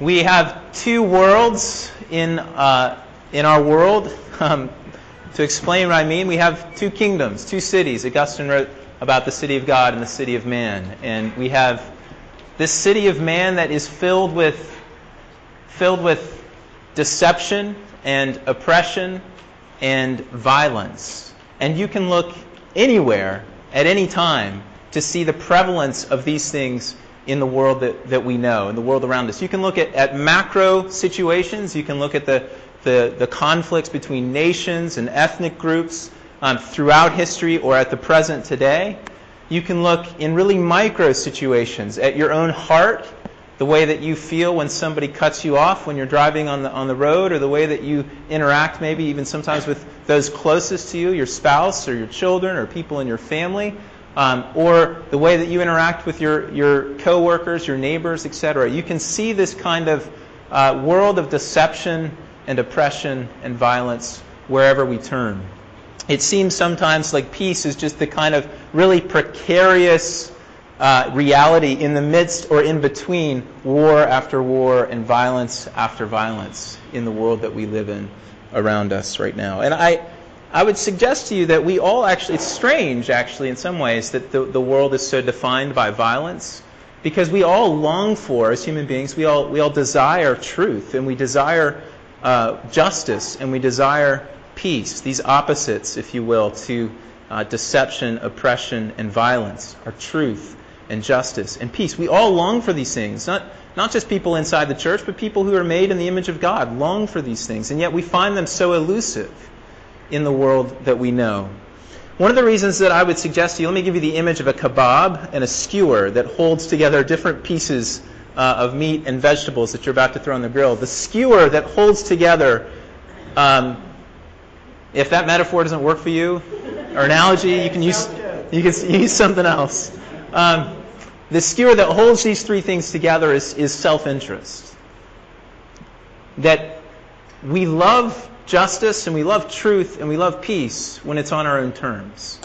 We have two worlds in, uh, in our world. Um, to explain what I mean, we have two kingdoms, two cities. Augustine wrote about the city of God and the city of man. And we have this city of man that is filled with, filled with deception and oppression and violence. And you can look anywhere at any time to see the prevalence of these things in the world that, that we know, in the world around us. You can look at, at macro situations, you can look at the, the, the conflicts between nations and ethnic groups um, throughout history or at the present today. You can look in really micro situations at your own heart, the way that you feel when somebody cuts you off when you're driving on the, on the road, or the way that you interact, maybe even sometimes with those closest to you, your spouse or your children or people in your family um, or the way that you interact with your, your coworkers, your neighbors, etc. You can see this kind of uh, world of deception and oppression and violence wherever we turn. It seems sometimes like peace is just the kind of really precarious uh, reality in the midst or in between war after war and violence after violence in the world that we live in around us right now. And I, I would suggest to you that we all actually, it's strange actually in some ways that the, the world is so defined by violence because we all long for, as human beings, we all, we all desire truth and we desire uh, justice and we desire peace, these opposites, if you will, to uh, deception, oppression, and violence are truth and justice and peace. We all long for these things. Not, not just people inside the church, but people who are made in the image of God long for these things. And yet we find them so elusive in the world that we know. One of the reasons that I would suggest to you, let me give you the image of a kebab and a skewer that holds together different pieces uh, of meat and vegetables that you're about to throw on the grill. The skewer that holds together, um, if that metaphor doesn't work for you, or analogy, you can use, you can use something else. Um, the skewer that holds these three things together is, is self interest. That we love justice and we love truth and we love peace when it's on our own terms.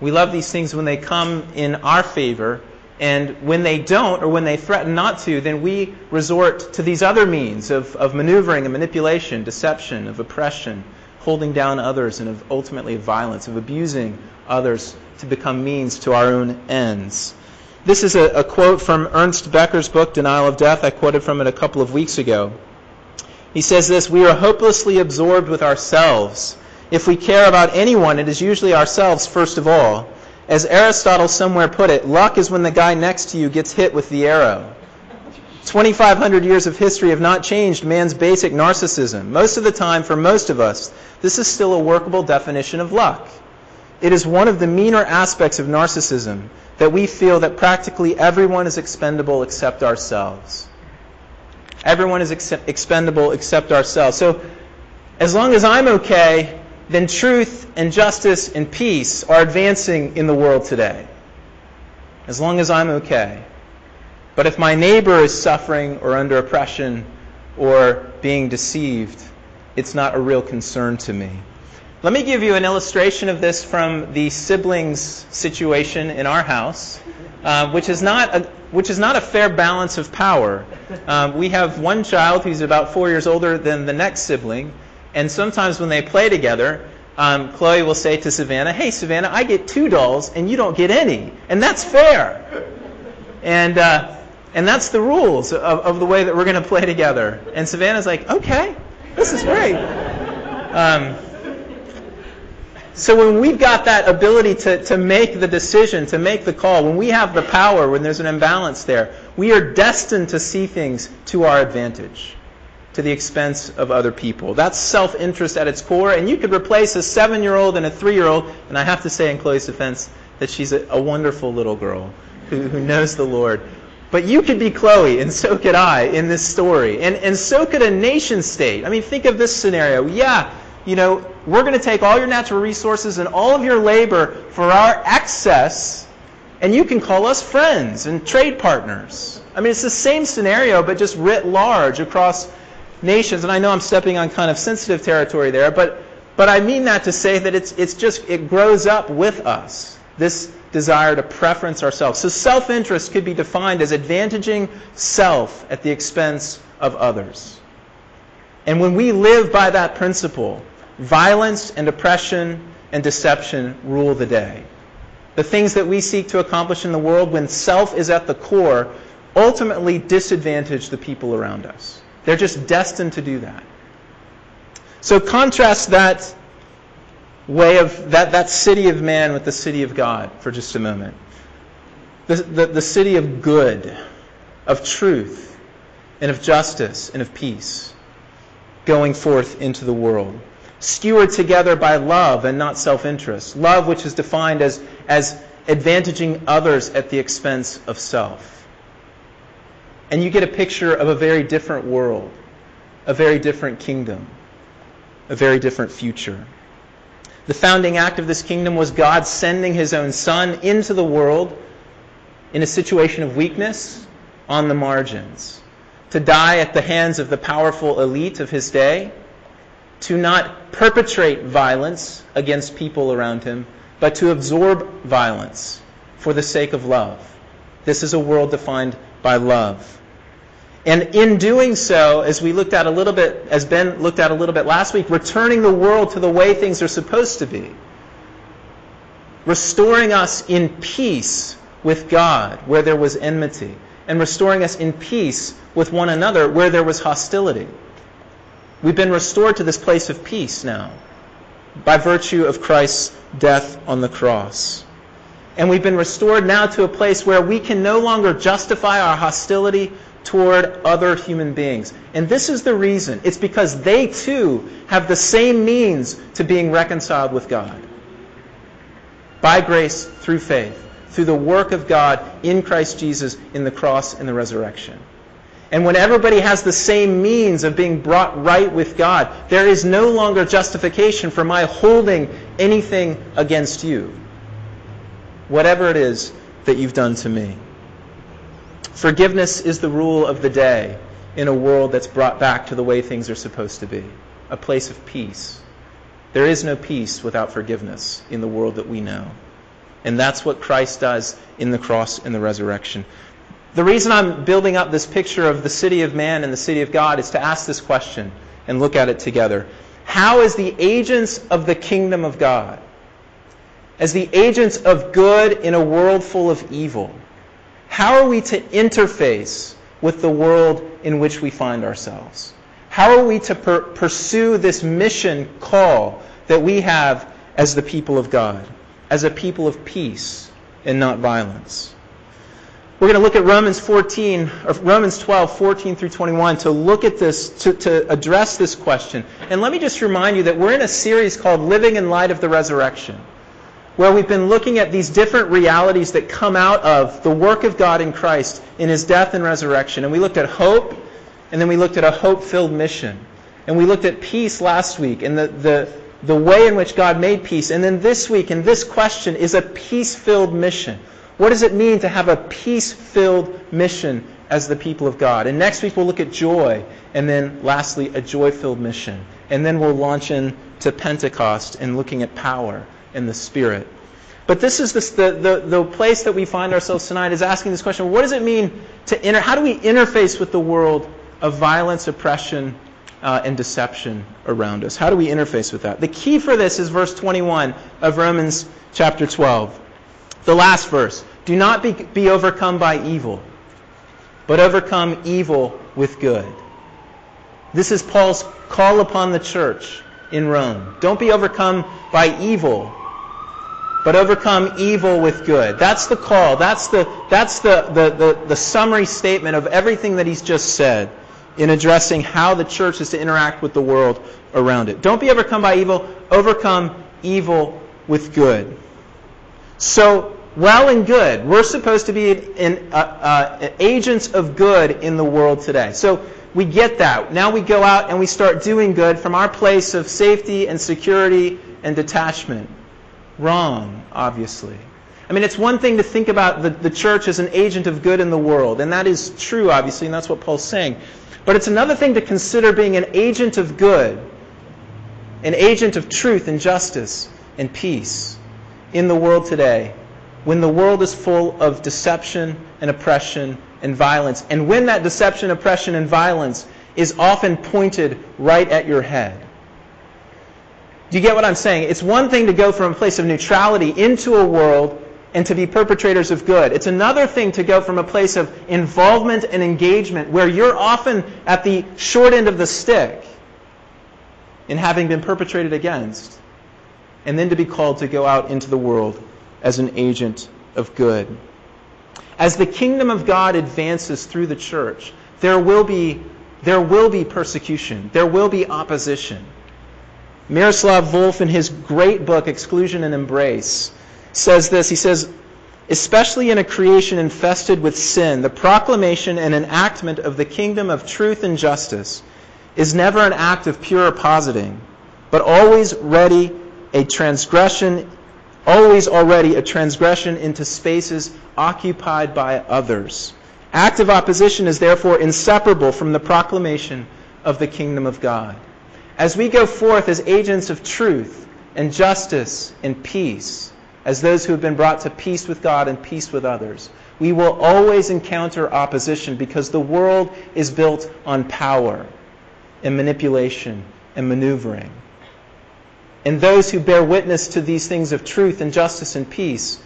We love these things when they come in our favor, and when they don't or when they threaten not to, then we resort to these other means of, of maneuvering and manipulation, deception, of oppression, holding down others, and of ultimately of violence, of abusing others to become means to our own ends. This is a, a quote from Ernest Becker's book, Denial of Death. I quoted from it a couple of weeks ago. He says this We are hopelessly absorbed with ourselves. If we care about anyone, it is usually ourselves first of all. As Aristotle somewhere put it, luck is when the guy next to you gets hit with the arrow. 2,500 years of history have not changed man's basic narcissism. Most of the time, for most of us, this is still a workable definition of luck. It is one of the meaner aspects of narcissism that we feel that practically everyone is expendable except ourselves. Everyone is ex- expendable except ourselves. So, as long as I'm okay, then truth and justice and peace are advancing in the world today. As long as I'm okay. But if my neighbor is suffering or under oppression or being deceived, it's not a real concern to me. Let me give you an illustration of this from the siblings situation in our house, uh, which is not a which is not a fair balance of power. Um, we have one child who's about four years older than the next sibling, and sometimes when they play together, um, Chloe will say to Savannah, Hey, Savannah, I get two dolls and you don't get any. And that's fair. And, uh, and that's the rules of, of the way that we're going to play together. And Savannah's like, Okay, this is great. Um, so when we've got that ability to, to make the decision, to make the call, when we have the power, when there's an imbalance there, we are destined to see things to our advantage, to the expense of other people. That's self-interest at its core, and you could replace a seven-year-old and a three-year-old, and I have to say in Chloe's defense that she's a, a wonderful little girl who, who knows the Lord. But you could be Chloe, and so could I in this story. And, and so could a nation state. I mean, think of this scenario. Yeah, you know, we're going to take all your natural resources and all of your labor for our excess, and you can call us friends and trade partners. I mean, it's the same scenario, but just writ large across nations. And I know I'm stepping on kind of sensitive territory there, but, but I mean that to say that it's, it's just, it grows up with us. This desire to preference ourselves. So self interest could be defined as advantaging self at the expense of others. And when we live by that principle, violence and oppression and deception rule the day. The things that we seek to accomplish in the world, when self is at the core, ultimately disadvantage the people around us. They're just destined to do that. So contrast that way of that, that city of man with the city of God for just a moment. The, the, the city of good, of truth, and of justice, and of peace going forth into the world. Steward together by love and not self interest. Love, which is defined as, as advantaging others at the expense of self. And you get a picture of a very different world, a very different kingdom, a very different future. The founding act of this kingdom was God sending his own Son into the world in a situation of weakness on the margins, to die at the hands of the powerful elite of his day, to not perpetrate violence against people around him, but to absorb violence for the sake of love. This is a world defined by love. And in doing so, as we looked at a little bit, as Ben looked at a little bit last week, returning the world to the way things are supposed to be. Restoring us in peace with God where there was enmity, and restoring us in peace with one another where there was hostility. We've been restored to this place of peace now by virtue of Christ's death on the cross. And we've been restored now to a place where we can no longer justify our hostility toward other human beings. And this is the reason. It's because they too have the same means to being reconciled with God. By grace, through faith, through the work of God in Christ Jesus in the cross and the resurrection. And when everybody has the same means of being brought right with God, there is no longer justification for my holding anything against you. Whatever it is that you've done to me. Forgiveness is the rule of the day in a world that's brought back to the way things are supposed to be a place of peace. There is no peace without forgiveness in the world that we know. And that's what Christ does in the cross and the resurrection. The reason I'm building up this picture of the city of man and the city of God is to ask this question and look at it together. How, as the agents of the kingdom of God, as the agents of good in a world full of evil, how are we to interface with the world in which we find ourselves? How are we to per- pursue this mission call that we have as the people of God, as a people of peace and not violence? We're going to look at Romans 14, or Romans 12, 14 through 21 to look at this, to, to address this question. And let me just remind you that we're in a series called Living in Light of the Resurrection where we've been looking at these different realities that come out of the work of God in Christ in his death and resurrection. And we looked at hope, and then we looked at a hope filled mission. And we looked at peace last week and the, the, the way in which God made peace. And then this week, and this question is a peace filled mission. What does it mean to have a peace filled mission as the people of God? And next week we'll look at joy, and then lastly, a joy filled mission. And then we'll launch into Pentecost and looking at power and the Spirit. But this is the, the, the place that we find ourselves tonight is asking this question what does it mean to inter, how do we interface with the world of violence, oppression, uh, and deception around us? How do we interface with that? The key for this is verse 21 of Romans chapter 12. The last verse. Do not be, be overcome by evil, but overcome evil with good. This is Paul's call upon the church in Rome. Don't be overcome by evil, but overcome evil with good. That's the call. That's the, that's the, the, the, the, summary statement of everything that he's just said in addressing how the church is to interact with the world around it. Don't be overcome by evil, overcome evil with good. So, well and good. We're supposed to be in, uh, uh, agents of good in the world today. So, we get that. Now we go out and we start doing good from our place of safety and security and detachment. Wrong, obviously. I mean, it's one thing to think about the, the church as an agent of good in the world, and that is true, obviously, and that's what Paul's saying. But it's another thing to consider being an agent of good, an agent of truth and justice and peace in the world today when the world is full of deception and oppression and violence. And when that deception, oppression, and violence is often pointed right at your head. Do you get what I'm saying? It's one thing to go from a place of neutrality into a world and to be perpetrators of good. It's another thing to go from a place of involvement and engagement where you're often at the short end of the stick in having been perpetrated against, and then to be called to go out into the world as an agent of good. As the kingdom of God advances through the church, there will be, there will be persecution, there will be opposition. Miroslav Volf, in his great book, Exclusion and Embrace, says this. He says, especially in a creation infested with sin, the proclamation and enactment of the kingdom of truth and justice is never an act of pure positing, but always ready a transgression, always already a transgression into spaces occupied by others. Active opposition is therefore inseparable from the proclamation of the kingdom of God. As we go forth as agents of truth and justice and peace, as those who have been brought to peace with God and peace with others, we will always encounter opposition because the world is built on power and manipulation and maneuvering. And those who bear witness to these things of truth and justice and peace,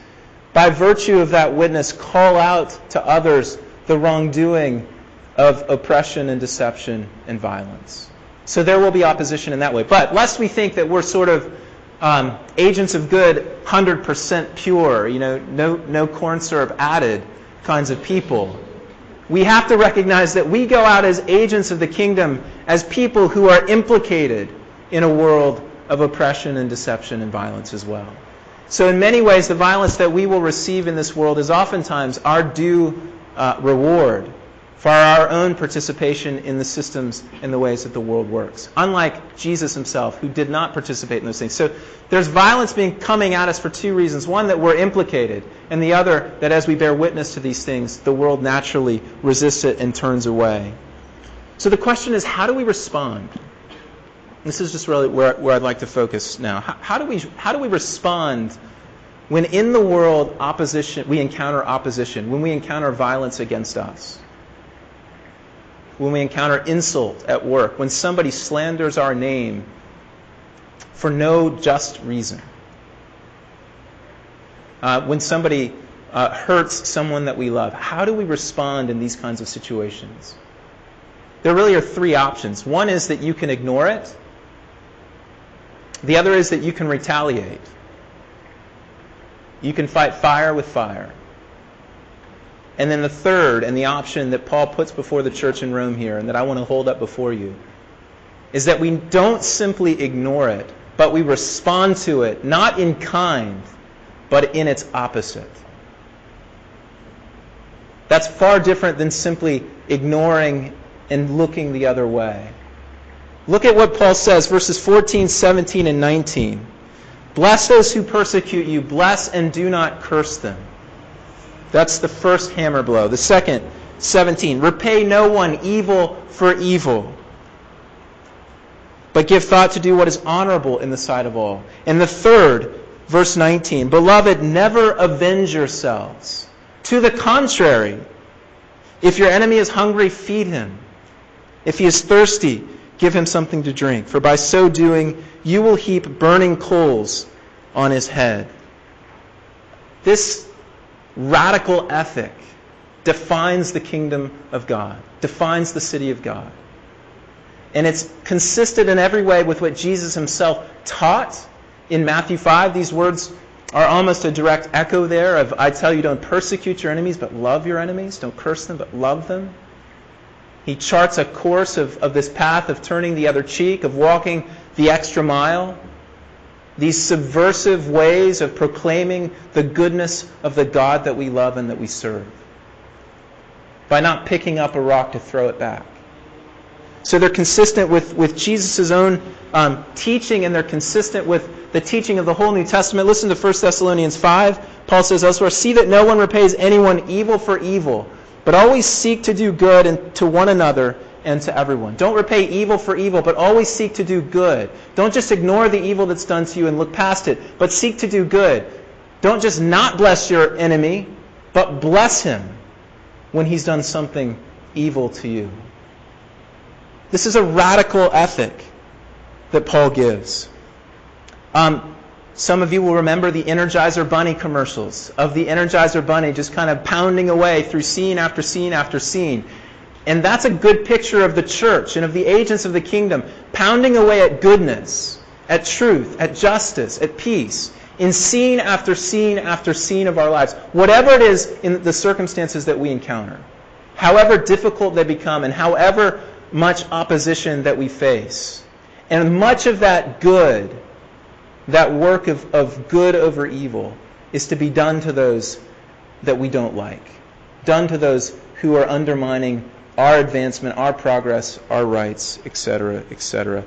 by virtue of that witness, call out to others the wrongdoing of oppression and deception and violence. So there will be opposition in that way. But lest we think that we're sort of um, agents of good, 100% pure, you know, no, no corn syrup added kinds of people. We have to recognize that we go out as agents of the kingdom, as people who are implicated in a world of oppression and deception and violence as well. So, in many ways, the violence that we will receive in this world is oftentimes our due uh, reward for our own participation in the systems and the ways that the world works. Unlike Jesus himself, who did not participate in those things. So there's violence being coming at us for two reasons. One, that we're implicated, and the other, that as we bear witness to these things, the world naturally resists it and turns away. So the question is, how do we respond? This is just really where, where I'd like to focus now. How, how, do we, how do we respond when in the world opposition, we encounter opposition, when we encounter violence against us? when we encounter insult at work, when somebody slanders our name for no just reason, uh, when somebody uh, hurts someone that we love. How do we respond in these kinds of situations? There really are three options. One is that you can ignore it. The other is that you can retaliate. You can fight fire with fire. And then the third, and the option that Paul puts before the church in Rome here, and that I want to hold up before you, is that we don't simply ignore it, but we respond to it, not in kind, but in its opposite. That's far different than simply ignoring and looking the other way. Look at what Paul says, verses 14, 17, and 19. Bless those who persecute you, bless and do not curse them. That's the first hammer blow. The second, 17, repay no one evil for evil, but give thought to do what is honorable in the sight of all. And the third, verse 19, beloved, never avenge yourselves. To the contrary, if your enemy is hungry, feed him. If he is thirsty, give him something to drink, for by so doing, you will heap burning coals on his head. This radical ethic defines the kingdom of God, defines the city of God. And it's consistent in every way with what Jesus himself taught in Matthew 5. These words are almost a direct echo there of I tell you, don't persecute your enemies, but love your enemies. Don't curse them, but love them. He charts a course of, of this path of turning the other cheek, of walking the extra mile these subversive ways of proclaiming the goodness of the God that we love and that we serve by not picking up a rock to throw it back. So they're consistent with, with Jesus' own um, teaching and they're consistent with the teaching of the whole New Testament. Listen to 1 Thessalonians 5. Paul says elsewhere, See that no one repays anyone evil for evil, but always seek to do good and to one another and to everyone. Don't repay evil for evil, but always seek to do good. Don't just ignore the evil that's done to you and look past it, but seek to do good. Don't just not bless your enemy, but bless him when he's done something evil to you. This is a radical ethic that Paul gives. Um, some of you will remember the Energizer Bunny commercials of the Energizer Bunny just kind of pounding away through scene after scene after scene. And that's a good picture of the church and of the agents of the kingdom pounding away at goodness, at truth, at justice, at peace, in scene after scene after scene of our lives, whatever it is in the circumstances that we encounter, however difficult they become, and however much opposition that we face. And much of that good, that work of, of good over evil, is to be done to those that we don't like, done to those who are undermining our advancement, our progress, our rights, etc., etc.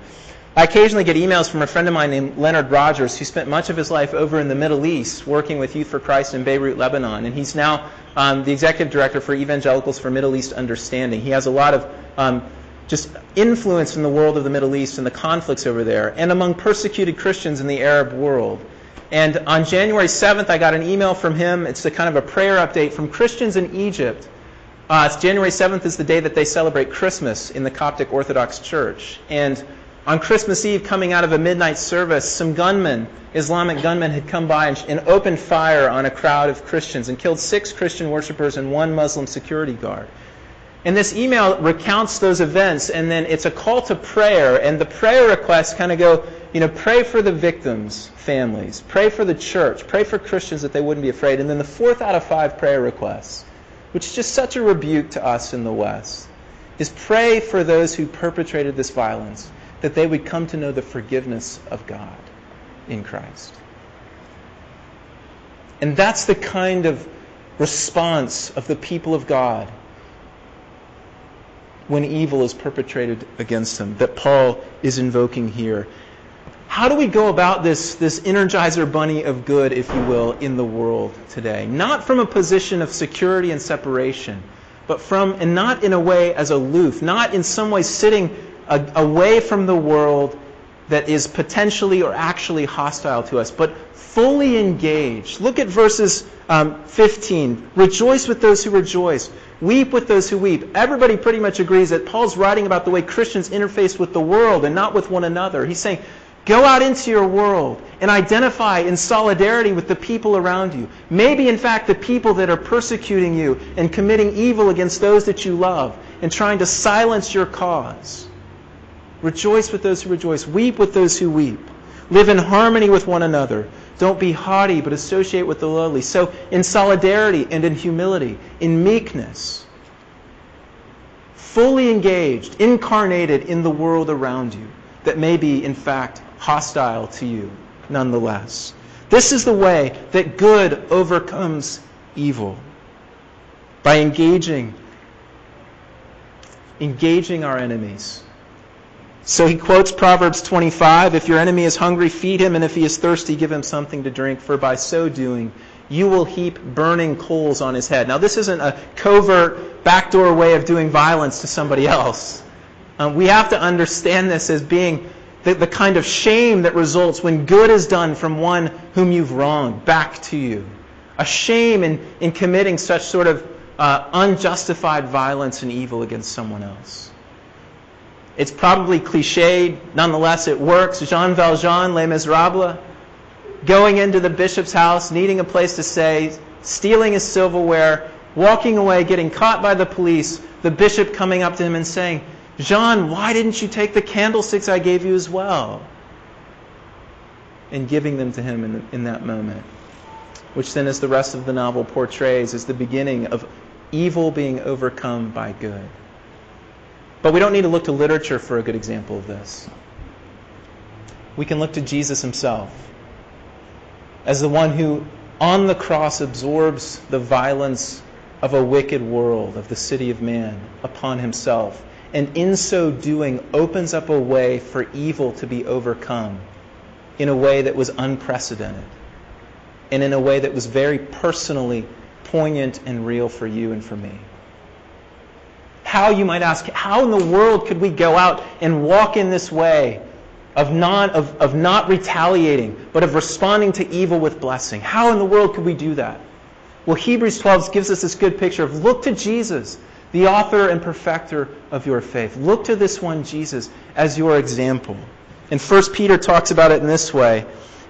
I occasionally get emails from a friend of mine named Leonard Rodgers, who spent much of his life over in the Middle East working with Youth for Christ in Beirut, Lebanon. And he's now um, the executive director for Evangelicals for Middle East Understanding. He has a lot of um, just influence in the world of the Middle East and the conflicts over there, and among persecuted Christians in the Arab world. And on January 7th, I got an email from him. It's a kind of a prayer update from Christians in Egypt. Uh, January 7th is the day that they celebrate Christmas in the Coptic Orthodox Church. And on Christmas Eve, coming out of a midnight service, some gunmen, Islamic gunmen, had come by and, and opened fire on a crowd of Christians and killed six Christian worshippers and one Muslim security guard. And this email recounts those events, and then it's a call to prayer, and the prayer requests kind of go, you know, pray for the victims' families, pray for the church, pray for Christians that they wouldn't be afraid. And then the fourth out of five prayer requests, which is just such a rebuke to us in the West, is pray for those who perpetrated this violence that they would come to know the forgiveness of God in Christ. And that's the kind of response of the people of God when evil is perpetrated against them that Paul is invoking here. How do we go about this, this energizer bunny of good, if you will, in the world today? Not from a position of security and separation, but from, and not in a way as aloof, not in some way sitting away from the world that is potentially or actually hostile to us, but fully engaged. Look at verses um, 15. Rejoice with those who rejoice. Weep with those who weep. Everybody pretty much agrees that Paul's writing about the way Christians interface with the world and not with one another. He's saying, Go out into your world and identify in solidarity with the people around you. Maybe, in fact, the people that are persecuting you and committing evil against those that you love and trying to silence your cause. Rejoice with those who rejoice. Weep with those who weep. Live in harmony with one another. Don't be haughty, but associate with the lowly. So, in solidarity and in humility, in meekness, fully engaged, incarnated in the world around you that may be, in fact, hostile to you nonetheless. This is the way that good overcomes evil by engaging engaging our enemies so he quotes Proverbs 25 If your enemy is hungry, feed him, and if he is thirsty, give him something to drink, for by so doing, you will heap burning coals on his head. Now, this isn't a covert, backdoor way of doing violence to somebody else. Um, we have to understand this as being the, the kind of shame that results when good is done from one whom you've wronged back to you. A shame in, in committing such sort of uh, unjustified violence and evil against someone else. It's probably cliched, nonetheless, it works. Jean Valjean, Les Miserables, going into the bishop's house, needing a place to stay, stealing his silverware, walking away, getting caught by the police, the bishop coming up to him and saying, Jean, why didn't you take the candlesticks I gave you as well? And giving them to him in, the, in that moment. Which then, as the rest of the novel portrays, is the beginning of evil being overcome by good. But we don't need to look to literature for a good example of this. We can look to Jesus himself as the one who, on the cross, absorbs the violence of a wicked world, of the city of man, upon himself. And in so doing, opens up a way for evil to be overcome in a way that was unprecedented and in a way that was very personally poignant and real for you and for me. How, you might ask, how in the world could we go out and walk in this way of, non, of, of not retaliating, but of responding to evil with blessing. How in the world could we do that? Well, Hebrews 12 gives us this good picture of look to Jesus, the author and perfecter of your faith. Look to this one, Jesus, as your example. And 1 Peter talks about it in this way.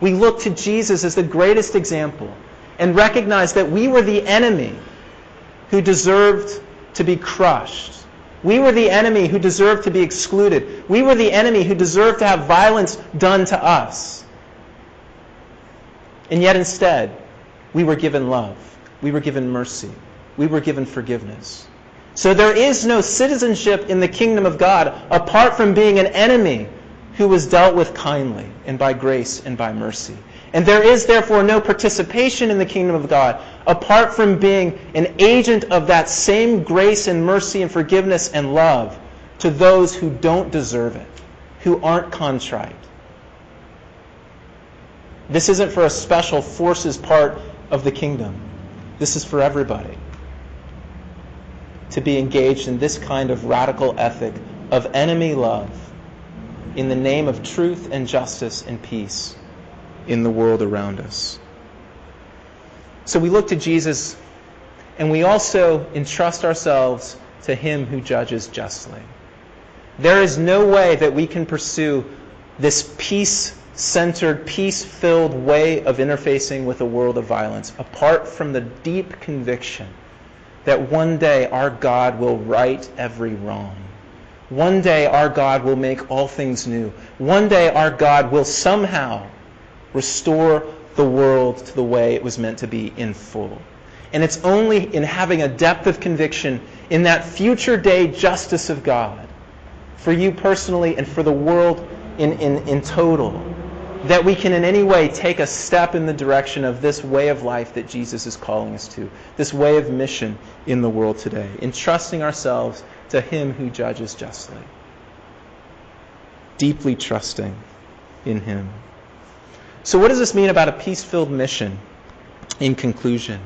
We look to Jesus as the greatest example and recognize that we were the enemy who deserved to be crushed we were the enemy who deserved to be excluded. We were the enemy who deserved to have violence done to us. And yet instead, we were given love. We were given mercy. We were given forgiveness. So there is no citizenship in the kingdom of God apart from being an enemy who was dealt with kindly and by grace and by mercy. And there is therefore no participation in the kingdom of God apart from being an agent of that same grace and mercy and forgiveness and love to those who don't deserve it, who aren't contrite. This isn't for a special forces part of the kingdom. This is for everybody to be engaged in this kind of radical ethic of enemy love in the name of truth and justice and peace in the world around us. So we look to Jesus and we also entrust ourselves to Him who judges justly. There is no way that we can pursue this peace centered, peace filled way of interfacing with a world of violence apart from the deep conviction that one day our God will right every wrong. One day our God will make all things new. One day our God will somehow restore the world to the way it was meant to be in full. And it's only in having a depth of conviction in that future day justice of God, for you personally and for the world in, in, in total, that we can in any way take a step in the direction of this way of life that Jesus is calling us to, this way of mission in the world today, entrusting ourselves to Him who judges justly. Deeply trusting in Him. So, what does this mean about a peace filled mission in conclusion?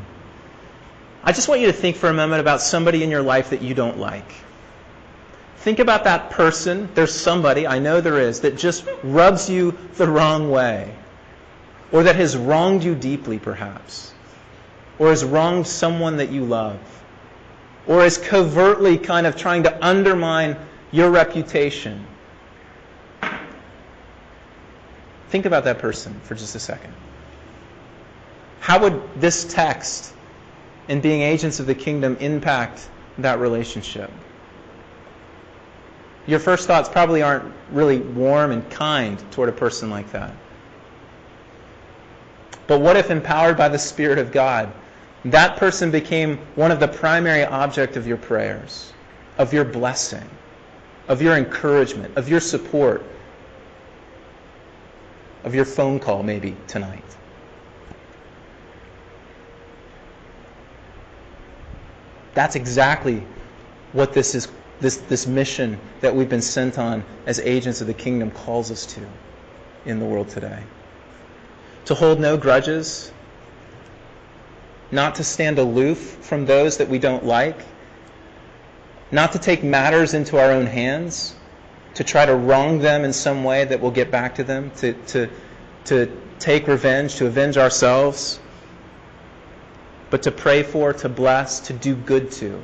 I just want you to think for a moment about somebody in your life that you don't like. Think about that person. There's somebody, I know there is, that just rubs you the wrong way. Or that has wronged you deeply, perhaps. Or has wronged someone that you love. Or is covertly kind of trying to undermine your reputation Think about that person for just a second. How would this text and being agents of the kingdom impact that relationship? Your first thoughts probably aren't really warm and kind toward a person like that. But what if, empowered by the Spirit of God, that person became one of the primary object of your prayers, of your blessing, of your encouragement, of your support, of your phone call maybe tonight. That's exactly what this is this, this mission that we've been sent on as agents of the kingdom calls us to in the world today. To hold no grudges, not to stand aloof from those that we don't like, not to take matters into our own hands, to try to wrong them in some way that will get back to them, to, to, to take revenge, to avenge ourselves, but to pray for, to bless, to do good to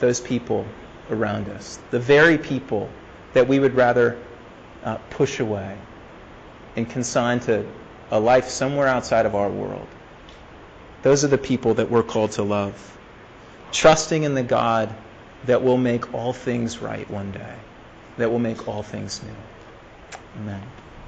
those people around us. The very people that we would rather uh, push away and consign to a life somewhere outside of our world. Those are the people that we're called to love. Trusting in the God that will make all things right one day that will make all things new. Amen.